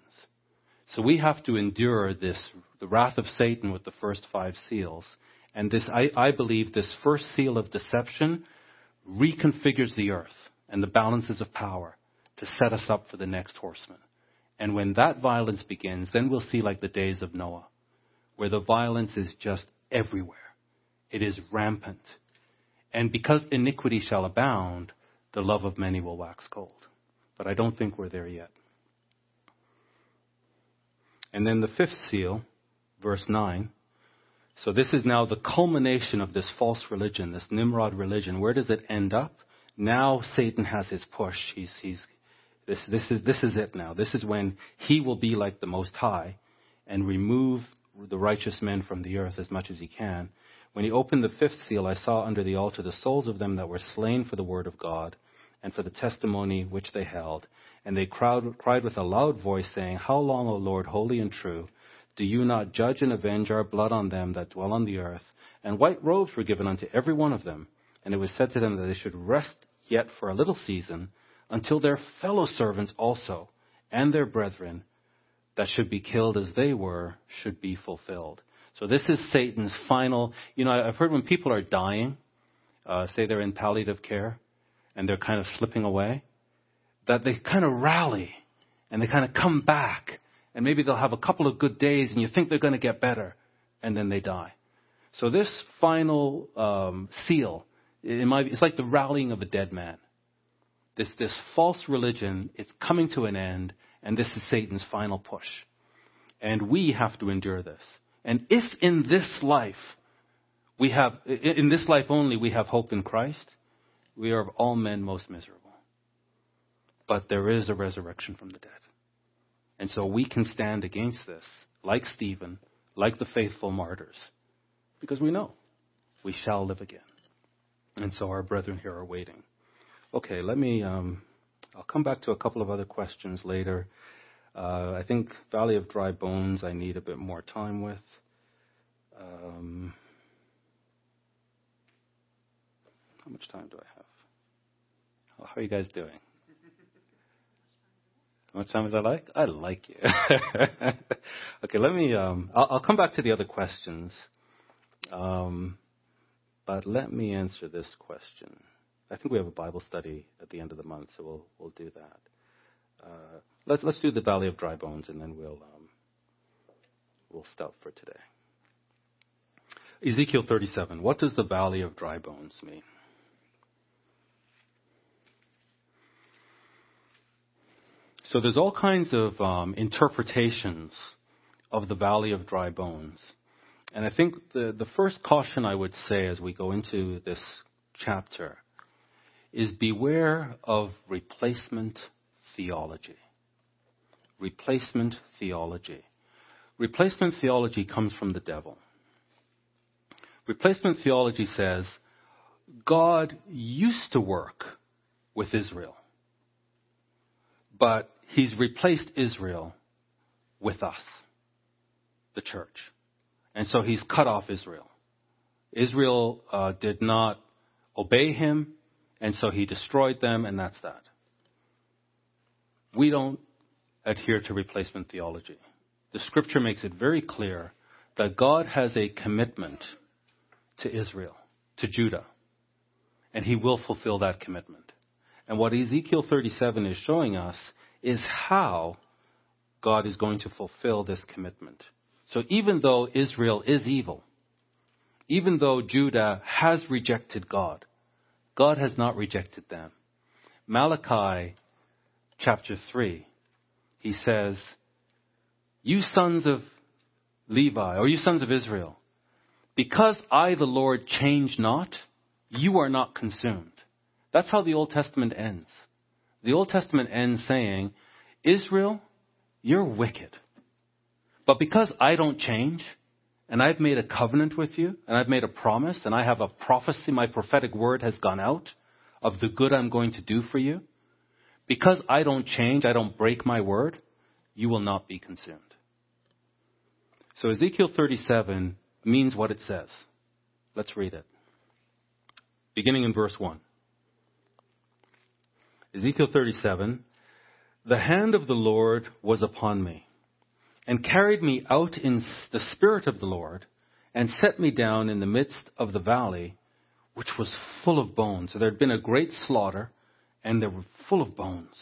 So we have to endure this, the wrath of Satan with the first five seals. And this, I, I believe this first seal of deception reconfigures the earth and the balances of power to set us up for the next horseman. And when that violence begins, then we'll see like the days of Noah, where the violence is just everywhere. It is rampant. And because iniquity shall abound, the love of many will wax cold. But I don't think we're there yet. And then the fifth seal, verse 9. So this is now the culmination of this false religion, this Nimrod religion. Where does it end up? Now Satan has his push. He's, he's, this, this, is, this is it now. This is when he will be like the Most High and remove the righteous men from the earth as much as he can. When he opened the fifth seal, I saw under the altar the souls of them that were slain for the word of God and for the testimony which they held. And they cried with a loud voice, saying, How long, O Lord, holy and true, do you not judge and avenge our blood on them that dwell on the earth? And white robes were given unto every one of them. And it was said to them that they should rest yet for a little season, until their fellow servants also, and their brethren, that should be killed as they were, should be fulfilled. So this is Satan's final. You know, I've heard when people are dying, uh, say they're in palliative care, and they're kind of slipping away, that they kind of rally and they kind of come back, and maybe they'll have a couple of good days, and you think they're going to get better, and then they die. So this final um, seal, my, it's like the rallying of a dead man. This this false religion, it's coming to an end, and this is Satan's final push, and we have to endure this. And if in this life we have, in this life only, we have hope in Christ, we are of all men most miserable. But there is a resurrection from the dead. And so we can stand against this, like Stephen, like the faithful martyrs, because we know we shall live again. And so our brethren here are waiting. Okay, let me, um, I'll come back to a couple of other questions later. Uh, I think Valley of Dry Bones I need a bit more time with. Um, how much time do I have? How are you guys doing? Much time is I like? I like you. okay, let me. Um, I'll, I'll, come back to the other questions, um, but let me answer this question. I think we have a Bible study at the end of the month, so we'll we'll do that. Uh, let's let's do the Valley of Dry Bones, and then we'll um, we'll stop for today. Ezekiel 37. What does the Valley of Dry Bones mean? So there's all kinds of um, interpretations of the Valley of Dry Bones. And I think the, the first caution I would say as we go into this chapter is beware of replacement theology. Replacement theology. Replacement theology comes from the devil. Replacement theology says God used to work with Israel, but he's replaced Israel with us, the church. And so he's cut off Israel. Israel uh, did not obey him, and so he destroyed them, and that's that. We don't adhere to replacement theology. The scripture makes it very clear that God has a commitment to Israel, to Judah, and he will fulfill that commitment. And what Ezekiel 37 is showing us is how God is going to fulfill this commitment. So even though Israel is evil, even though Judah has rejected God, God has not rejected them. Malachi chapter 3, he says, You sons of Levi, or you sons of Israel, because I, the Lord, change not, you are not consumed. That's how the Old Testament ends. The Old Testament ends saying, Israel, you're wicked. But because I don't change, and I've made a covenant with you, and I've made a promise, and I have a prophecy, my prophetic word has gone out of the good I'm going to do for you, because I don't change, I don't break my word, you will not be consumed. So Ezekiel 37 means what it says. Let's read it. Beginning in verse 1. Ezekiel 37 The hand of the Lord was upon me, and carried me out in the spirit of the Lord, and set me down in the midst of the valley, which was full of bones. So there had been a great slaughter, and they were full of bones,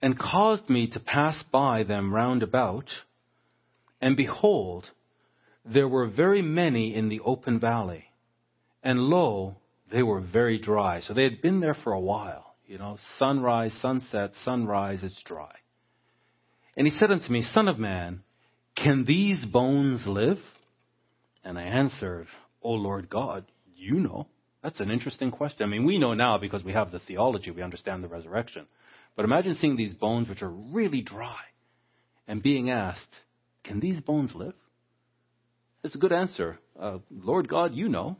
and caused me to pass by them round about. And behold, there were very many in the open valley, and lo, they were very dry. So they had been there for a while. You know, sunrise, sunset, sunrise, it's dry. And he said unto me, Son of man, can these bones live? And I answered, O Lord God, you know. That's an interesting question. I mean, we know now because we have the theology, we understand the resurrection. But imagine seeing these bones which are really dry and being asked, Can these bones live? It's a good answer. Uh, Lord God, you know.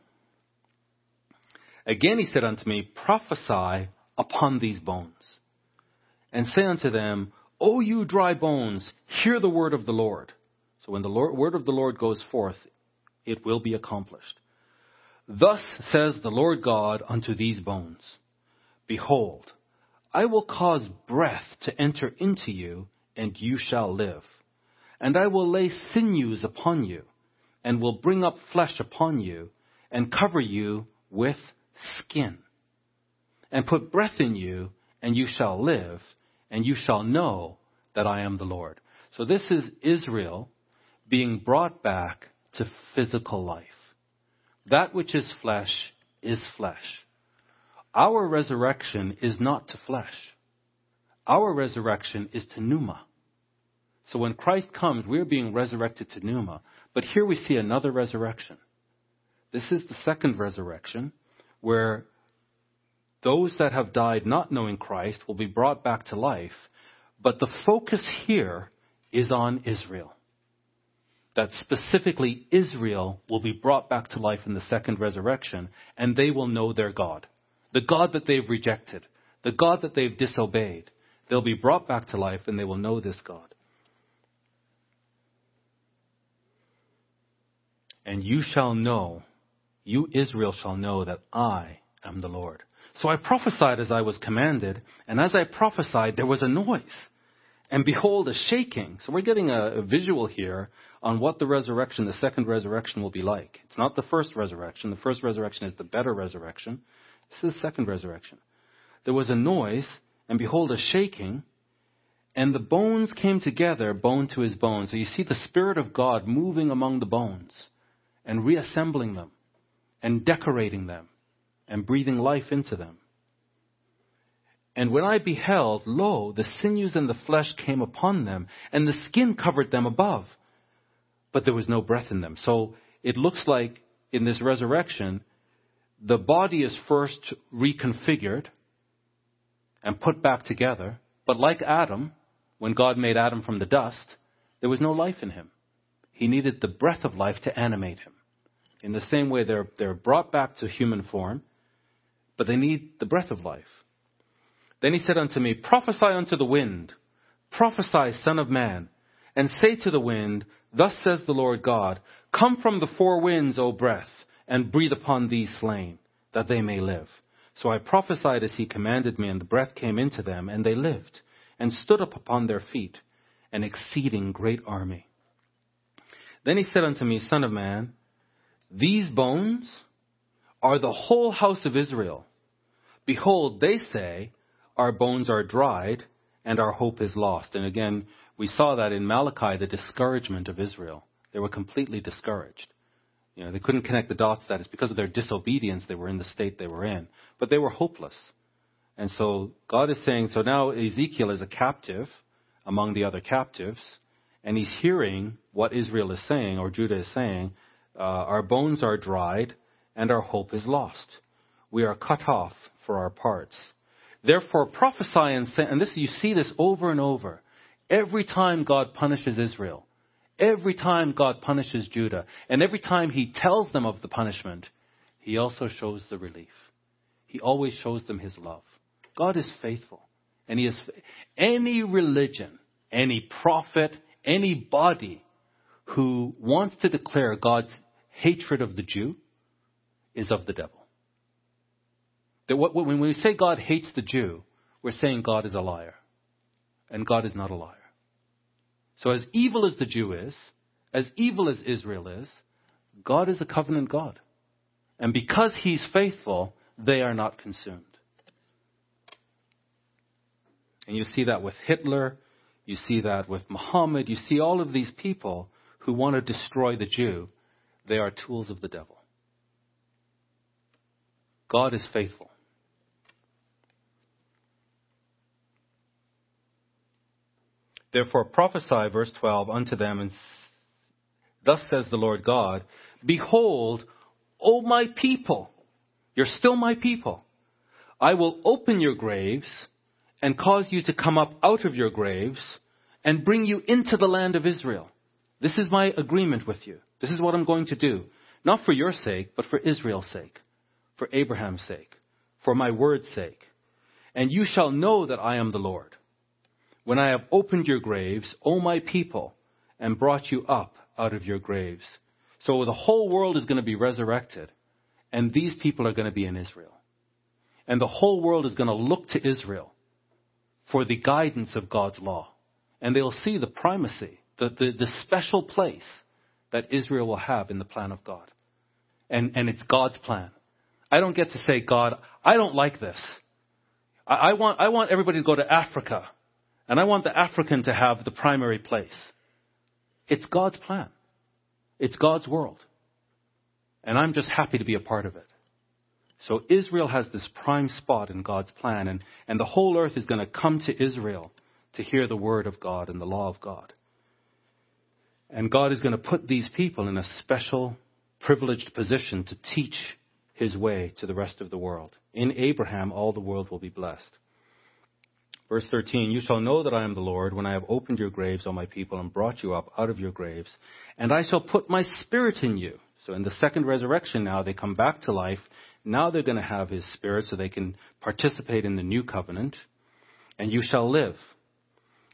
Again he said unto me, Prophesy upon these bones, and say unto them, O you dry bones, hear the word of the Lord. So when the Lord, word of the Lord goes forth, it will be accomplished. Thus says the Lord God unto these bones Behold, I will cause breath to enter into you, and you shall live. And I will lay sinews upon you, and will bring up flesh upon you, and cover you with skin. And put breath in you, and you shall live, and you shall know that I am the Lord. So this is Israel being brought back to physical life. That which is flesh is flesh. Our resurrection is not to flesh. Our resurrection is to pneuma. So when Christ comes, we're being resurrected to pneuma. But here we see another resurrection. This is the second resurrection, where those that have died not knowing Christ will be brought back to life. But the focus here is on Israel that specifically Israel will be brought back to life in the second resurrection, and they will know their God. The God that they've rejected, the God that they've disobeyed. They'll be brought back to life, and they will know this God. And you shall know, you Israel shall know that I am the Lord. So I prophesied as I was commanded, and as I prophesied, there was a noise and behold, a shaking. So we're getting a, a, visual here on what the resurrection, the second resurrection, will be like. It's not the first resurrection. The first resurrection is the better resurrection. This is the second resurrection. There was a noise, and behold, a shaking, and the bones came together, bone to his bone. So you see the Spirit of God moving among the bones and reassembling them and decorating them and breathing life into them. And when I beheld, lo, the sinews and the flesh came upon them, and the skin covered them above, but there was no breath in them. So it looks like in this resurrection, the body is first reconfigured and put back together. But like Adam, when God made Adam from the dust, there was no life in him. He needed the breath of life to animate him. In the same way, they're, they're brought back to human form, but they need the breath of life. Then he said unto me, Prophesy unto the wind, prophesy, Son of Man, and say to the wind, Thus says the Lord God, Come from the four winds, O breath, and breathe upon these slain, that they may live. So I prophesied as he commanded me, and the breath came into them, and they lived, and stood up upon their feet, an exceeding great army. Then he said unto me, Son of man, these bones are the whole house of Israel. Behold, they say, our bones are dried and our hope is lost. And again, we saw that in Malachi, the discouragement of Israel. They were completely discouraged. You know, they couldn't connect the dots that it's because of their disobedience they were in the state they were in. But they were hopeless. And so God is saying, so now Ezekiel is a captive among the other captives, and he's hearing what Israel is saying, or Judah is saying, uh, our bones are dried, and our hope is lost. We are cut off for our parts. Therefore prophesy and say, and this, you see this over and over. Every time God punishes Israel, every time God punishes Judah, and every time he tells them of the punishment, he also shows the relief. He always shows them his love. God is faithful. And he is any religion, any prophet, anybody who wants to declare God's hatred of the Jew is of the devil. That what, when we say God hates the Jew, we're saying God is a liar. And God is not a liar. So as evil as the Jew is, as evil as Israel is, God is a covenant God. And because he's faithful, they are not consumed. And you see that with Hitler, you see that with Muhammad, you see all of these people who want to destroy the Jew. They are tools of the devil. God is faithful. Therefore prophesy, verse 12, unto them, and thus says the Lord God, Behold, O my people, you're still my people. I will open your graves and cause you to come up out of your graves and bring you into the land of Israel. This is my agreement with you. This is what I'm going to do. Not for your sake, but for Israel's sake, for Abraham's sake, for my word's sake. And you shall know that I am the Lord. When I have opened your graves, O my people, and brought you up out of your graves. So the whole world is going to be resurrected, and these people are going to be in Israel. And the whole world is going to look to Israel for the guidance of God's law. And they'll see the primacy, the, the, the special place that Israel will have in the plan of God. And, and it's God's plan. I don't get to say, God, I don't like this. I, I, want, I want everybody to go to Africa. And I want the African to have the primary place. It's God's plan. It's God's world. And I'm just happy to be a part of it. So Israel has this prime spot in God's plan, and, and the whole earth is going to come to Israel to hear the word of God and the law of God. And God is going to put these people in a special, privileged position to teach his way to the rest of the world. In Abraham, all the world will be blessed. Verse 13, You shall know that I am the Lord when I have opened your graves, O my people, and brought you up out of your graves, and I shall put my spirit in you. So in the second resurrection now, they come back to life now they're going to have his spirit so they can participate in the new covenant. And you shall live.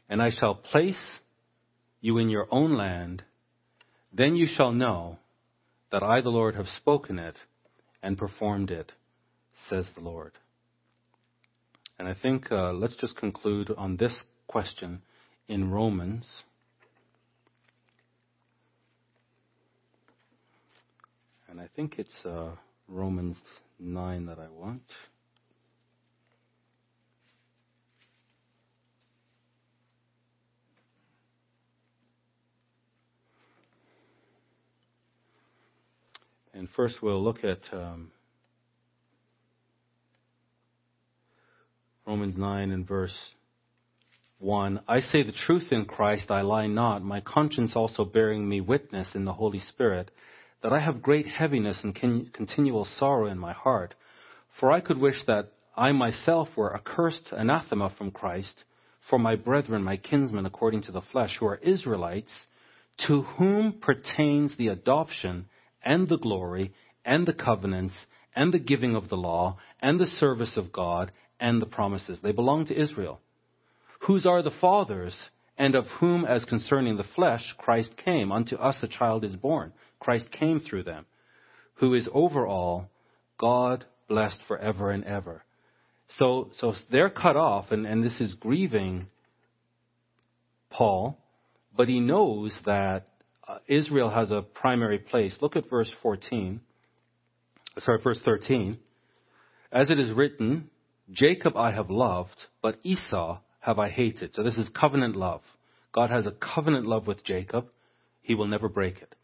And I shall place you in your own land. Then you shall know that I, the Lord, have spoken it and performed it, says the Lord. And I think uh, let's just conclude on this question in Romans. And I think it's. Uh, Romans 9 that I want. And first we'll look at um, Romans 9 and verse 1. I say the truth in Christ, I lie not, my conscience also bearing me witness in the Holy Spirit that I have great heaviness and continual sorrow in my heart. For I could wish that I myself were accursed anathema from Christ for my brethren, my kinsmen according to the flesh, who are Israelites, to whom pertains the adoption and the glory and the covenants and the giving of the law and the service of God and the promises. They belong to Israel. Whose are the fathers, and of whom, as concerning the flesh, Christ came. Unto us a child is born. Christ came through them, who is over all, God blessed forever and ever. So, so they're cut off, and, and this is grieving Paul, but he knows that Uh, Israel has a primary place. Look at verse 14. Sorry, verse 13. As it is written, Jacob I have loved, but Esau have I hated. So this is covenant love. God has a covenant love with Jacob. He will never break it.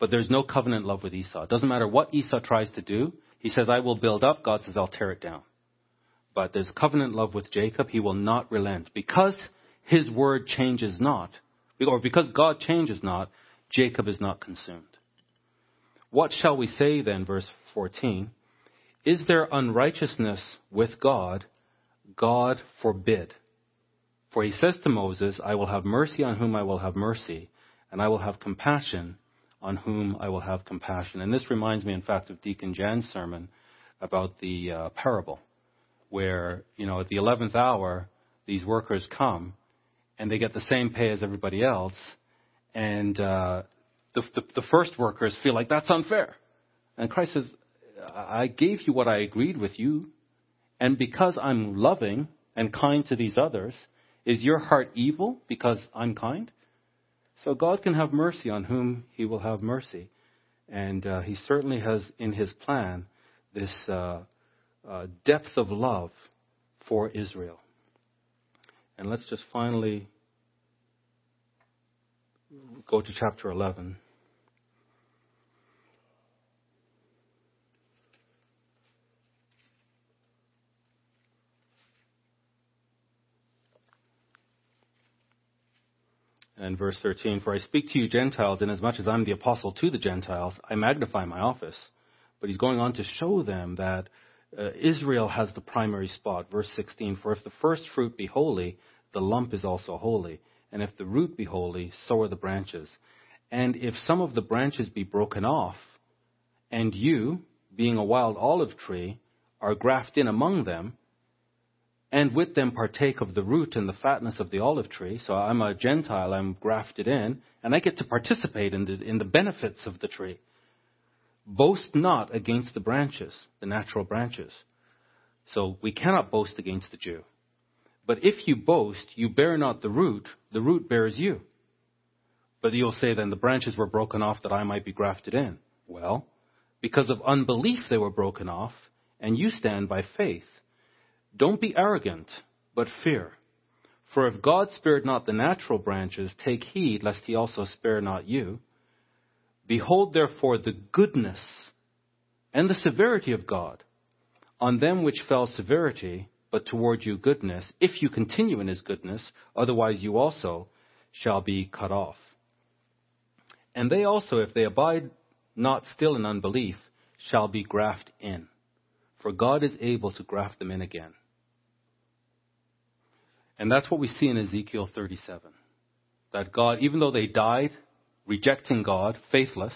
But there's no covenant love with Esau. It doesn't matter what Esau tries to do. He says, I will build up. God says, I'll tear it down. But there's covenant love with Jacob. He will not relent. Because his word changes not, or because God changes not, Jacob is not consumed. What shall we say then, verse 14? Is there unrighteousness with God? God forbid. For he says to Moses, I will have mercy on whom I will have mercy, and I will have compassion on whom I will have compassion. And this reminds me, in fact, of Deacon Jan's sermon about the uh, parable, where, you know, at the 11th hour, these workers come and they get the same pay as everybody else, and uh, the, the, the first workers feel like that's unfair. And Christ says, I gave you what I agreed with you, and because I'm loving and kind to these others, is your heart evil because I'm kind? So God can have mercy on whom He will have mercy. And uh, He certainly has in His plan this uh, uh, depth of love for Israel. And let's just finally go to chapter 11. And verse 13, For I speak to you Gentiles, inasmuch as I'm the apostle to the Gentiles, I magnify my office. But he's going on to show them that uh, Israel has the primary spot. Verse 16, For if the first fruit be holy, the lump is also holy. And if the root be holy, so are the branches. And if some of the branches be broken off, and you, being a wild olive tree, are grafted in among them, and with them partake of the root and the fatness of the olive tree. So I'm a Gentile, I'm grafted in, and I get to participate in the, in the benefits of the tree. Boast not against the branches, the natural branches. So we cannot boast against the Jew. But if you boast, you bear not the root, the root bears you. But you'll say then the branches were broken off that I might be grafted in. Well, because of unbelief they were broken off, and you stand by faith. Don't be arrogant, but fear. For if God spared not the natural branches, take heed lest he also spare not you. Behold therefore the goodness and the severity of God. On them which fell severity, but toward you goodness, if you continue in his goodness, otherwise you also shall be cut off. And they also, if they abide not still in unbelief, shall be grafted in. For God is able to graft them in again. And that's what we see in Ezekiel 37. That God, even though they died rejecting God, faithless,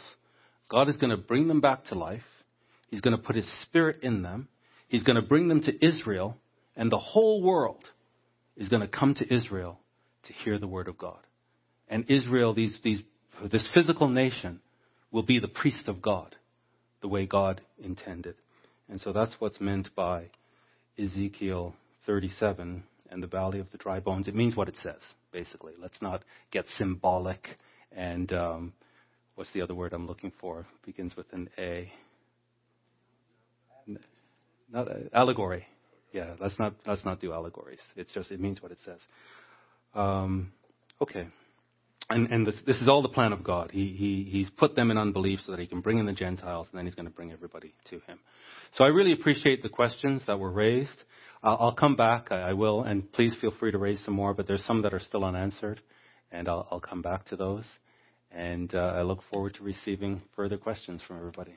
God is going to bring them back to life. He's going to put His Spirit in them. He's going to bring them to Israel, and the whole world is going to come to Israel to hear the Word of God. And Israel, these, these, this physical nation, will be the priest of God, the way God intended. And so that's what's meant by Ezekiel 37 and the valley of the dry bones. It means what it says, basically. Let's not get symbolic and um, what's the other word I'm looking for? It begins with an A. Not uh, allegory. Yeah, let's not let's not do allegories. It's just it means what it says. Um, okay. And, and this, this, is all the plan of God. He, he, he's put them in unbelief so that he can bring in the Gentiles, and then he's going to bring everybody to him. So I really appreciate the questions that were raised. I'll, I'll come back. I, I, will, and please feel free to raise some more. But there's some that are still unanswered, and I'll, I'll come back to those. And uh, I look forward to receiving further questions from everybody.